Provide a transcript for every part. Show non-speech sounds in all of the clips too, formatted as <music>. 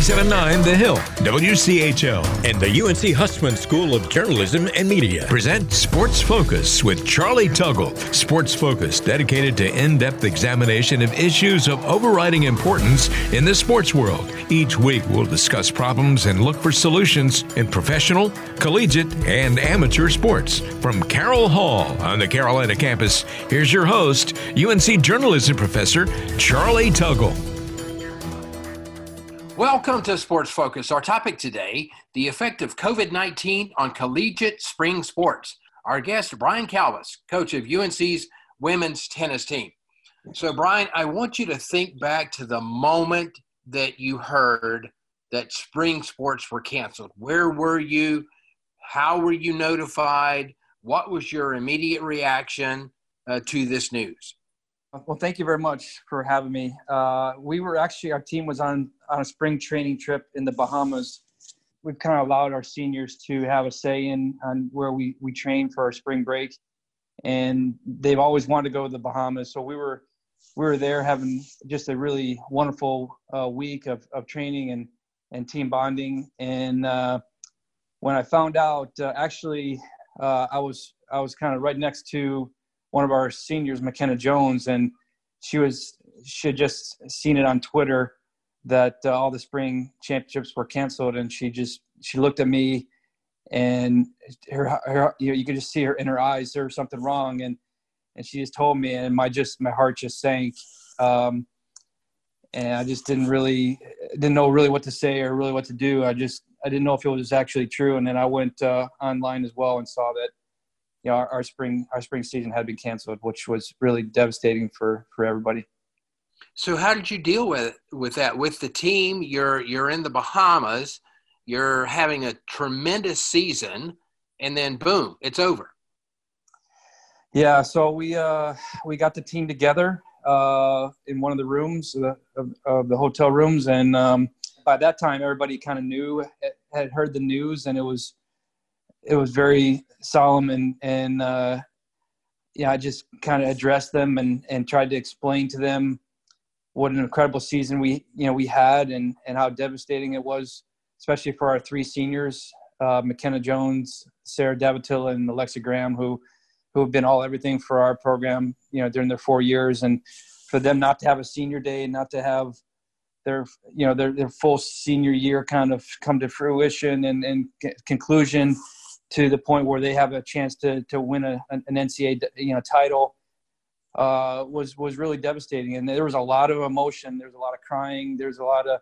97.9 The Hill, WCHL, and the UNC Hussman School of Journalism and Media present Sports Focus with Charlie Tuggle. Sports Focus, dedicated to in depth examination of issues of overriding importance in the sports world. Each week, we'll discuss problems and look for solutions in professional, collegiate, and amateur sports. From Carroll Hall on the Carolina campus, here's your host, UNC journalism professor Charlie Tuggle. Welcome to Sports Focus. Our topic today the effect of COVID 19 on collegiate spring sports. Our guest, Brian Kalbas, coach of UNC's women's tennis team. So, Brian, I want you to think back to the moment that you heard that spring sports were canceled. Where were you? How were you notified? What was your immediate reaction uh, to this news? Well, thank you very much for having me. Uh, we were actually, our team was on, on a spring training trip in the Bahamas. We've kind of allowed our seniors to have a say in on where we, we train for our spring break. And they've always wanted to go to the Bahamas. So we were, we were there having just a really wonderful uh, week of, of training and, and team bonding. And uh, when I found out, uh, actually, uh, I was, I was kind of right next to one of our seniors, McKenna Jones, and she was she had just seen it on Twitter that uh, all the spring championships were canceled, and she just she looked at me, and her, her you know you could just see her in her eyes there was something wrong, and and she just told me, and my just my heart just sank, um, and I just didn't really didn't know really what to say or really what to do. I just I didn't know if it was actually true, and then I went uh, online as well and saw that you know, our, our, spring our spring season had been canceled, which was really devastating for for everybody. So, how did you deal with with that with the team? You're you're in the Bahamas, you're having a tremendous season, and then boom, it's over. Yeah, so we uh, we got the team together uh, in one of the rooms of, of, of the hotel rooms, and um, by that time, everybody kind of knew had heard the news, and it was it was very solemn and and uh, yeah, I just kind of addressed them and and tried to explain to them what an incredible season we you know we had and and how devastating it was, especially for our three seniors, uh, McKenna Jones, Sarah Daavettila, and Alexa Graham, who who have been all everything for our program, you know, during their four years, and for them not to have a senior day and not to have their you know their, their full senior year kind of come to fruition and, and conclusion to the point where they have a chance to to win a, an NCAA you know title uh, was was really devastating. And there was a lot of emotion. There's a lot of crying. There's a lot of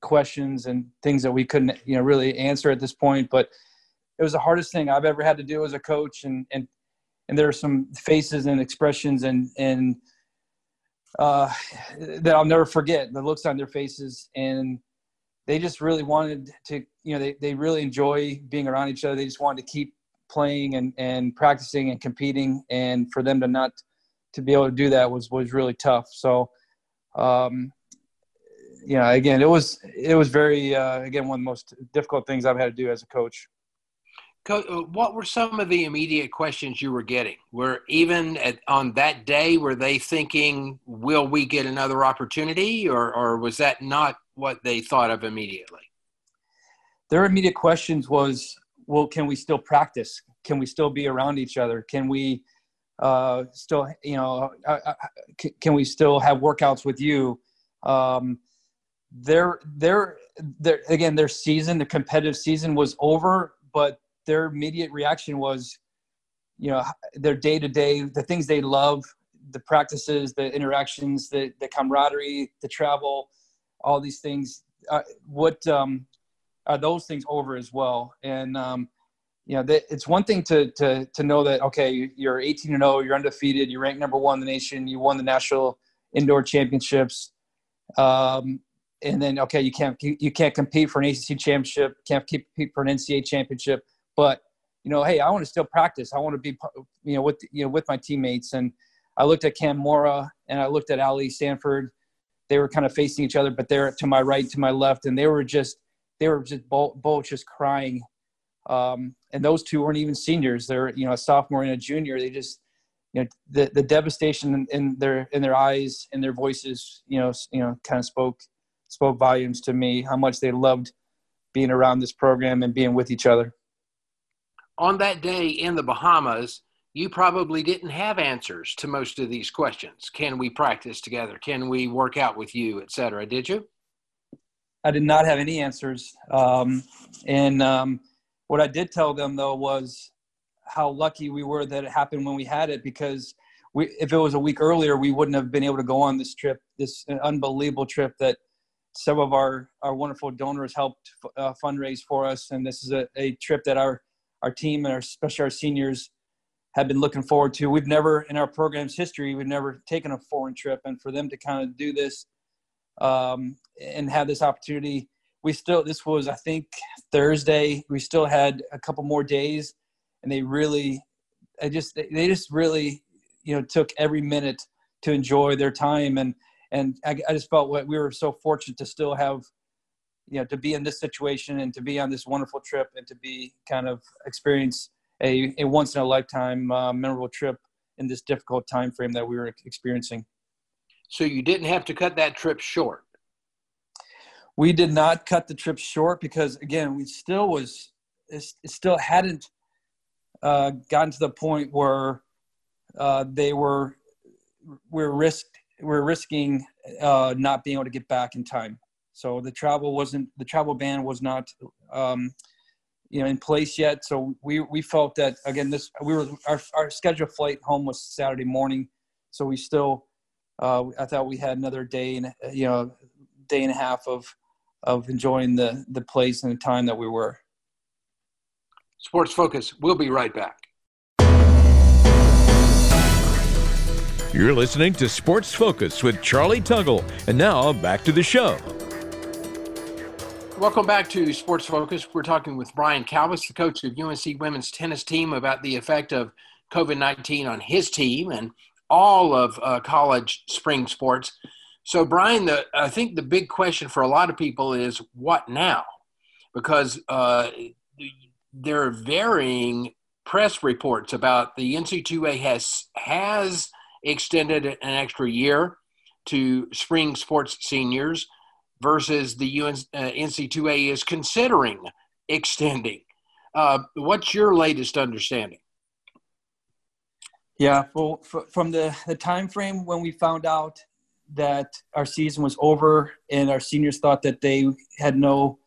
questions and things that we couldn't you know really answer at this point. But it was the hardest thing I've ever had to do as a coach. And and and there are some faces and expressions and and uh, that I'll never forget. The looks on their faces and they just really wanted to, you know, they, they really enjoy being around each other. They just wanted to keep playing and, and practicing and competing. And for them to not, to be able to do that was, was really tough. So, um, you know, again, it was, it was very, uh, again, one of the most difficult things I've had to do as a coach. Uh, what were some of the immediate questions you were getting? Were even at, on that day, were they thinking, will we get another opportunity? Or, or was that not what they thought of immediately? Their immediate questions was, well, can we still practice? Can we still be around each other? Can we uh, still, you know, uh, uh can we still have workouts with you? Um, their, their, their, again, their season, the competitive season was over, but their immediate reaction was, you know, their day to day, the things they love, the practices, the interactions, the, the camaraderie, the travel, all these things. Uh, what um, are those things over as well? And um, you know, they, it's one thing to to to know that okay, you're 18 and 0, you're undefeated, you're ranked number one in the nation, you won the national indoor championships, um, and then okay, you can't you, can't compete for an ACC championship, can't compete for an NCAA championship, but you know, hey, I want to still practice. I want to be, you know, with you know with my teammates. And I looked at Cam Morra and I looked at Alle Sanford they were kind of facing each other, but they're to my right, to my left, and they were just they were just both, both just crying. Um, and those two weren't even seniors; they're you know a sophomore and a junior. They just you know the the devastation in, their in their eyes and their voices, you know, you know, kind of spoke spoke volumes to me how much they loved being around this program and being with each other. On that day in the Bahamas, you probably didn't have answers to most of these questions. Can we practice together? Can we work out with you, et cetera? Did you? I did not have any answers. Um, and um, what I did tell them, though, was how lucky we were that it happened when we had it because we, if it was a week earlier, we wouldn't have been able to go on this trip, this unbelievable trip that some of our, our wonderful donors helped uh, fundraise for us. And this is a, a trip that our, our team and our, especially our seniors have been looking forward to. We've never, in our program's history, we've never taken a foreign trip. And for them to kind of do this um, and have this opportunity, we still, this was, I think, Thursday. We still had a couple more days. And they really, I just, they just really you know took every minute to enjoy their time and and I, I just felt what we were so fortunate to still have you know to be in this situation and to be on this wonderful trip and to be kind of experience a, a once in a lifetime uh, memorable trip in this difficult time frame that we were experiencing so you didn't have to cut that trip short we did not cut the trip short because again we still was it still hadn't uh, gotten to the point where uh, they were we're risk we're risking uh, not being able to get back in time. So the travel wasn't the travel ban was not um, you know in place yet. So we we felt that again this we were our our scheduled flight home was Saturday morning, so we still uh, I thought we had another day and you know day and a half of of enjoying the the place and the time that we were. Sports Focus. We'll be right back. You're listening to Sports Focus with Charlie Tuggle. And now back to the show. Welcome back to Sports Focus. We're talking with Brian Kalbas, the coach of UNC women's tennis team, about the effect of COVID 19 on his team and all of uh, college spring sports. So, Brian, the, I think the big question for a lot of people is what now? Because uh, there are varying press reports about the NC2A has has extended an extra year to spring sports seniors versus the UN, uh, NC2A is considering extending. Uh, what's your latest understanding? Yeah, well, f- from the, the time frame when we found out that our season was over and our seniors thought that they had no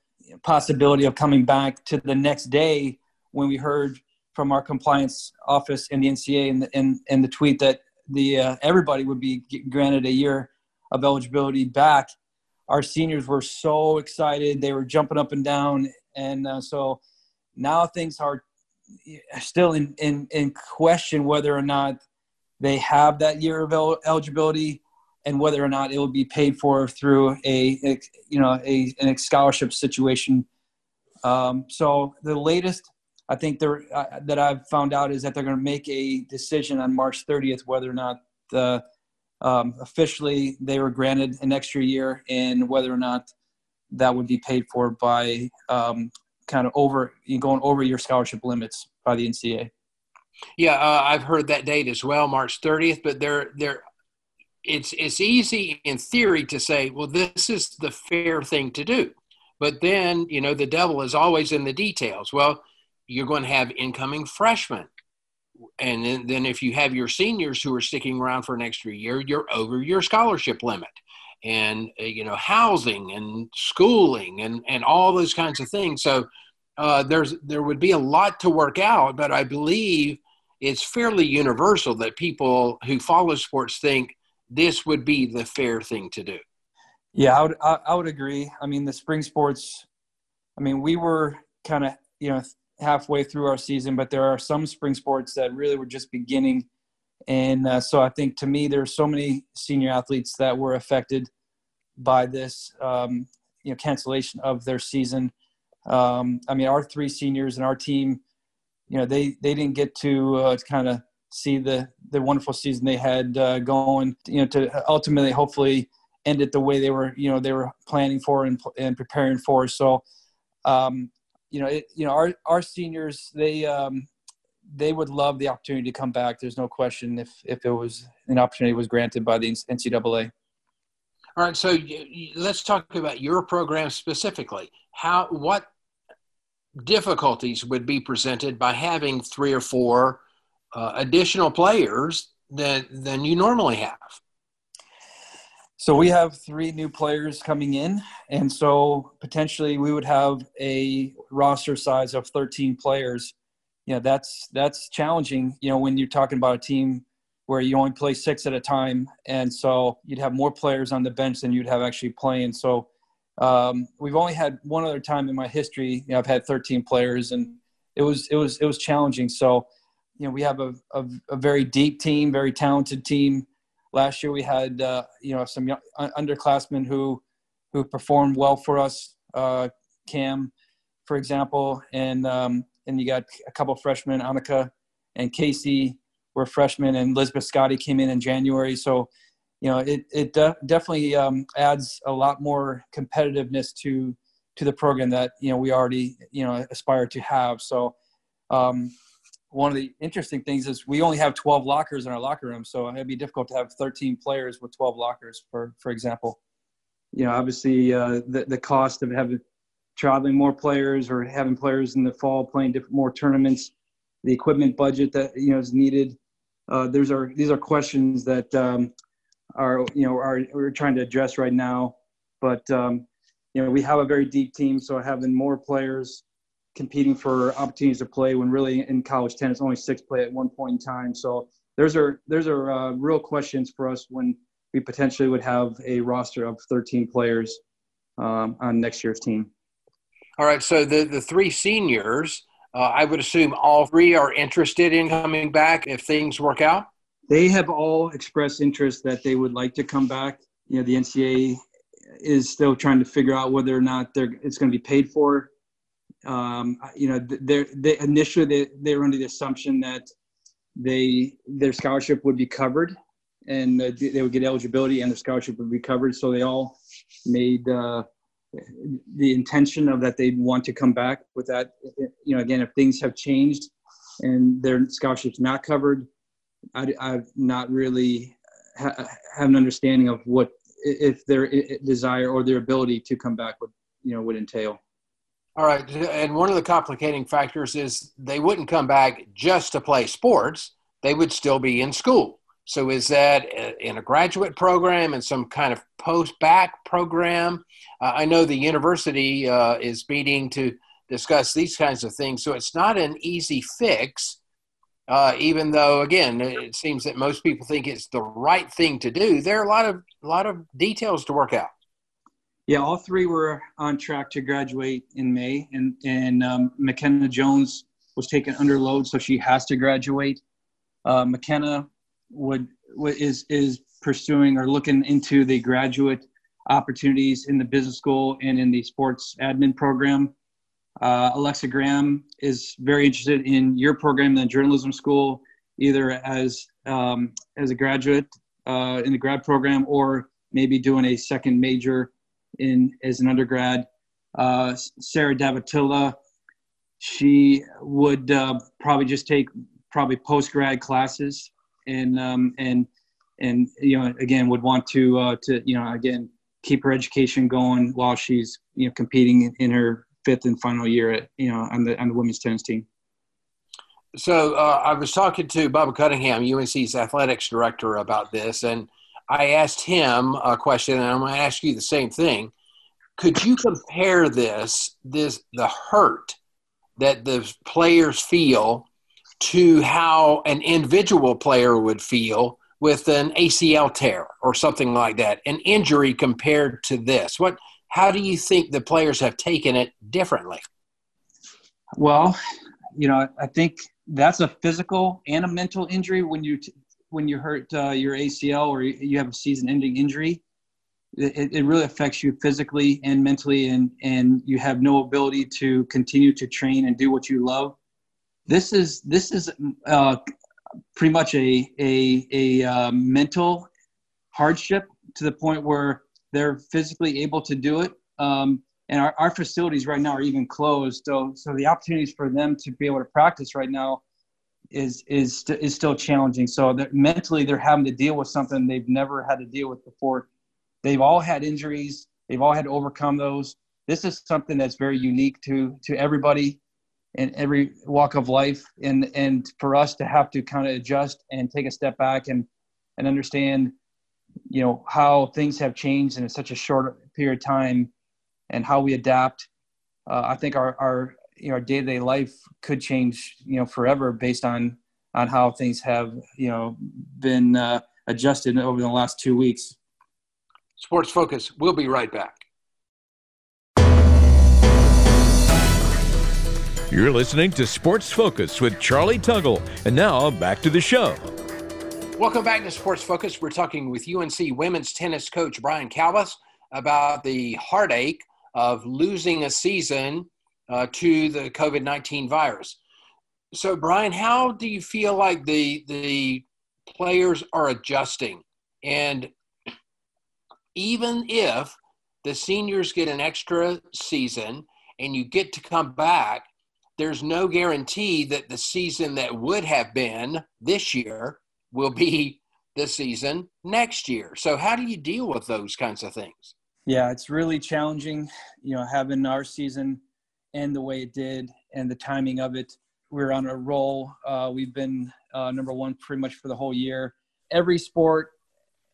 possibility of coming back to the next day when we heard from our compliance office in the NCA and, and, and the tweet that the uh, everybody would be granted a year of eligibility back. Our seniors were so excited; they were jumping up and down, and uh, so now things are still in, in in question whether or not they have that year of el- eligibility and whether or not it will be paid for through a, a you know a, a scholarship situation. Um, so the latest I think uh, that I've found out is that they're going to make a decision on March 30th whether or not the um, officially they were granted an extra year and whether or not that would be paid for by um, kind of over going over your scholarship limits by the NCA. Yeah, uh, I've heard that date as well, March 30th. But they're they're it's it's easy in theory to say, well, this is the fair thing to do, but then you know the devil is always in the details. Well, you're going to have incoming freshmen. And then, then if you have your seniors who are sticking around for an extra year, you're over your scholarship limit. And uh, you know housing and schooling and and all those kinds of things. So uh, there's there would be a lot to work out but i believe it's fairly universal that people who follow sports think this would be the fair thing to do. Yeah i would i, I would agree. I mean the spring sports i mean we were kind of you know halfway through our season, but there are some spring sports that really were just beginning. And uh, so I think to me, there are so many senior athletes that were affected by this, um, you know, cancellation of their season. Um, I mean, our three seniors and our team, you know, they, they didn't get to, uh, to kind of see the, the wonderful season they had uh, going, you know, to ultimately hopefully end it the way they were, you know, they were planning for and, and preparing for. So, um, you know, it, you know, our our seniors they um, they would love the opportunity to come back. There's no question if if it was an opportunity was granted by the NCAA. All right, so let's talk about your program specifically. How what difficulties would be presented by having three or four uh, additional players than than you normally have? So we have three new players coming in, and so potentially we would have a roster size of 13 players. You know, that's that's challenging. You know, when you're talking about a team where you only play six at a time, and so you'd have more players on the bench than you'd have actually playing. So um, we've only had one other time in my history. You know, I've had 13 players, and it was it was it was challenging. So you know, we have a, a, a very deep team, very talented team. Last year we had uh, you know some young, underclassmen who who performed well for us. Uh, Cam, for example, and um, and you got a couple freshmen, Annika and Casey were freshmen, and Elizabeth Scotty came in in January. So, you know, it it de- definitely um, adds a lot more competitiveness to to the program that you know we already you know aspire to have. So, um, one of the interesting things is we only have 12 lockers in our locker room, so it'd be difficult to have 13 players with 12 lockers, for for example. You know, obviously uh, the the cost of having traveling more players or having players in the fall playing different more tournaments, the equipment budget that you know is needed uh, these are these are questions that um, are you know are we're trying to address right now. But um, you know we have a very deep team, so having more players competing for opportunities to play when really in college tennis only six play at one point in time. So there's are there's are uh, real questions for us when we potentially would have a roster of 13 players um, on next year's team. All right, so the the three seniors uh, I would assume all three are interested in coming back if things work out. They have all expressed interest that they would like to come back. You know, the NCAA is still trying to figure out whether or not they're, it's going to be paid for. Um, you know, they're, they initially they, they were under the assumption that they their scholarship would be covered and uh, they would get eligibility and the scholarship would be covered. So they all made uh, the intention of that they'd want to come back with that. You know, again, if things have changed and their scholarships not covered, I, I've not really ha- have an understanding of what if their desire or their ability to come back would you know would entail. All right, and one of the complicating factors is they wouldn't come back just to play sports; they would still be in school. So is that in a graduate program and some kind of post-bac program? Uh, I know the university uh, is meeting to discuss these kinds of things. So it's not an easy fix, uh, even though, again, it seems that most people think it's the right thing to do. There are a lot of a lot of details to work out. Yeah, all three were on track to graduate in May, and and um, McKenna Jones was taken under load, so she has to graduate. Uh, McKenna would, would is is pursuing or looking into the graduate opportunities in the business school and in the sports admin program. Uh, Alexa Graham is very interested in your program the journalism school, either as um, as a graduate uh, in the grad program or maybe doing a second major in as an undergrad. Uh, Sarah Daavettila, she would uh, probably just take probably post grad classes and um, and and you know again would want to uh, to you know again keep her education going while she's you know competing in her fifth and final year at you know on the on the women's tennis team. So uh, I was talking to Bubba Cunningham, UNC's athletics director, about this, and I asked him a question, and I'm going to ask you the same thing. Could you compare this this the hurt that the players feel to how an individual player would feel with an ACL tear or something like that, an injury compared to this? What, how do you think the players have taken it differently? Well, you know, I think that's a physical and a mental injury when you t- when you hurt uh, your ACL or you have a season-ending injury. It, it really affects you physically and mentally, and and you have no ability to continue to train and do what you love this is this is uh, pretty much a a, a uh, mental hardship to the point where they're physically able to do it. Um, and our, our facilities right now are even closed. So, so the opportunities for them to be able to practice right now is is is still challenging. So that mentally they're having to deal with something they've never had to deal with before. they've all had injuries. They've all had to overcome those. This is something that's very unique to to everybody in every walk of life, and and for us to have to kind of adjust and take a step back and and understand, you know, how things have changed in such a short period of time, and how we adapt. Uh, I think our our you know our day to day life could change you know forever based on on how things have you know been uh, adjusted over the last two weeks. Sports Focus. We'll be right back. You're listening to Sports Focus with Charlie Tuggle. And now back to the show. Welcome back to Sports Focus. We're talking with UNC women's tennis coach Brian Kalbas about the heartache of losing a season uh, to the COVID 19 virus. So, Brian, how do you feel like the, the players are adjusting? And even if the seniors get an extra season and you get to come back, there's no guarantee that the season that would have been this year will be the season next year. So, how do you deal with those kinds of things? Yeah, it's really challenging, you know, having our season end the way it did and the timing of it. We're on a roll. Uh, we've been uh, number one pretty much for the whole year. Every sport,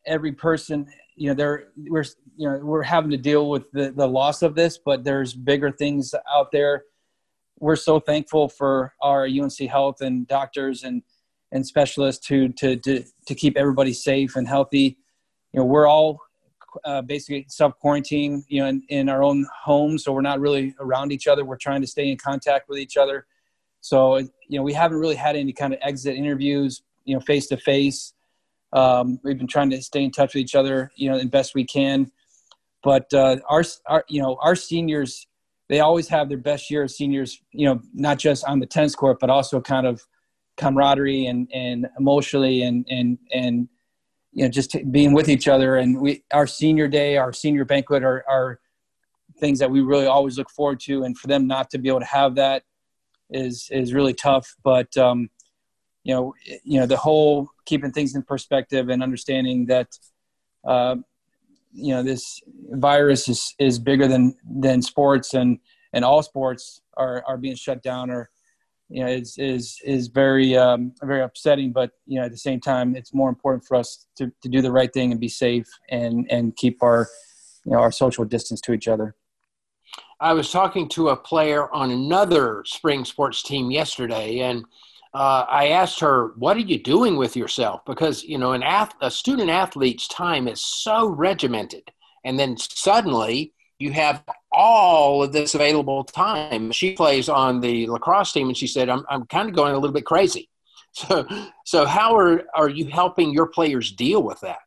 every person you know there we're you know we're having to deal with the, the loss of this but there's bigger things out there we're so thankful for our unc health and doctors and and specialists to to to, to keep everybody safe and healthy you know we're all uh, basically self quarantine you know in, in our own homes so we're not really around each other. We're trying to stay in contact with each other. So you know we haven't really had any kind of exit interviews you know face to face we've been trying to stay in touch with each other, you know, the best we can. But uh, our, our, you know, our seniors, they always have their best year as seniors, you know, not just on the tennis court, but also kind of camaraderie and, and emotionally and, and, and, you know, just being with each other. And we, our senior day, our senior banquet are, are things that we really always look forward to. And for them not to be able to have that is, is really tough. But, um, you know, you know, the whole keeping things in perspective and understanding that, uh, you know, this virus is, is bigger than, than sports and, and all sports are, are being shut down or, you know, is, is, is very, um, very upsetting, but, you know, at the same time, it's more important for us to, to do the right thing and be safe and, and keep our, you know, our social distance to each other. I was talking to a player on another spring sports team yesterday, and uh, I asked her, "What are you doing with yourself?" Because you know, an ath- a student athlete's time is so regimented, and then suddenly you have all of this available time. She plays on the lacrosse team, and she said, "I'm I'm kind of going a little bit crazy." <laughs> So, so how are are you helping your players deal with that?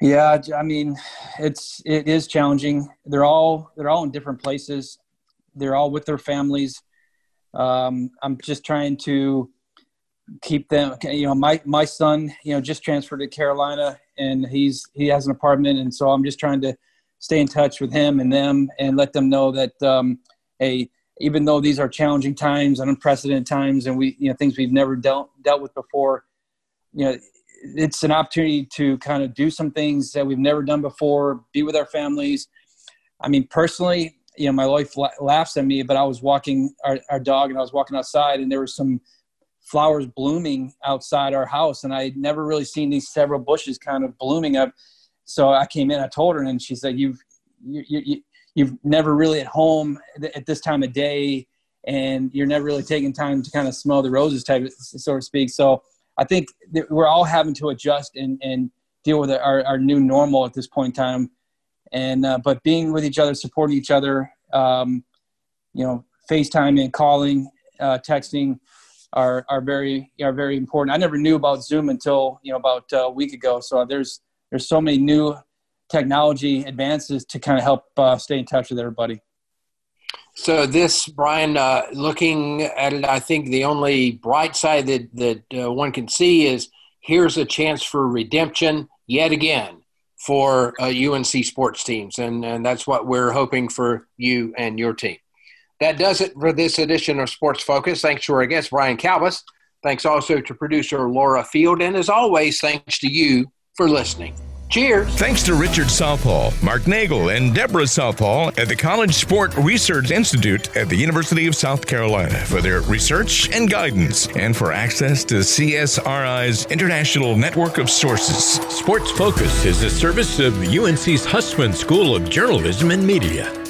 Yeah, I mean, it's it is challenging. They're all they're all in different places. They're all with their families um, I'm just trying to keep them. You know, my my son, you know, just transferred to Carolina, and he's he has an apartment, and so I'm just trying to stay in touch with him and them, and let them know that um, hey, even though these are challenging times and unprecedented times, and we you know things we've never dealt dealt with before, you know. It's an opportunity to kind of do some things that we've never done before, be with our families. I mean, personally, you know, my wife laughs at me, but I was walking our, our dog and I was walking outside and there were some flowers blooming outside our house. And I had never really seen these several bushes kind of blooming up. So I came in, I told her, and she said, you've, you, you, you've never really at home at this time of day and you're never really taking time to kind of smell the roses type, so to speak. So I think we're all having to adjust and, and deal with our, our new normal at this point in time and uh, but being with each other, supporting each other, um, you know, FaceTiming, calling, uh, texting are are very are very important. I never knew about Zoom until you know about a week ago. So there's there's so many new technology advances to kind of help uh, stay in touch with everybody. So this, Brian, uh, looking at it, I think the only bright side that that uh, one can see is here's a chance for redemption yet again for uh, UNC sports teams, and, and that's what we're hoping for you and your team. That does it for this edition of Sports Focus. Thanks to our guest, Brian Kalbas. Thanks also to producer Laura Field. And as always, thanks to you for listening. Cheers. Thanks to Richard Southall, Mark Nagel, and Deborah Southall at the College Sport Research Institute at the University of South Carolina for their research and guidance and for access to CSRI's international network of sources. Sports Focus is a service of UNC's Hussman School of Journalism and Media.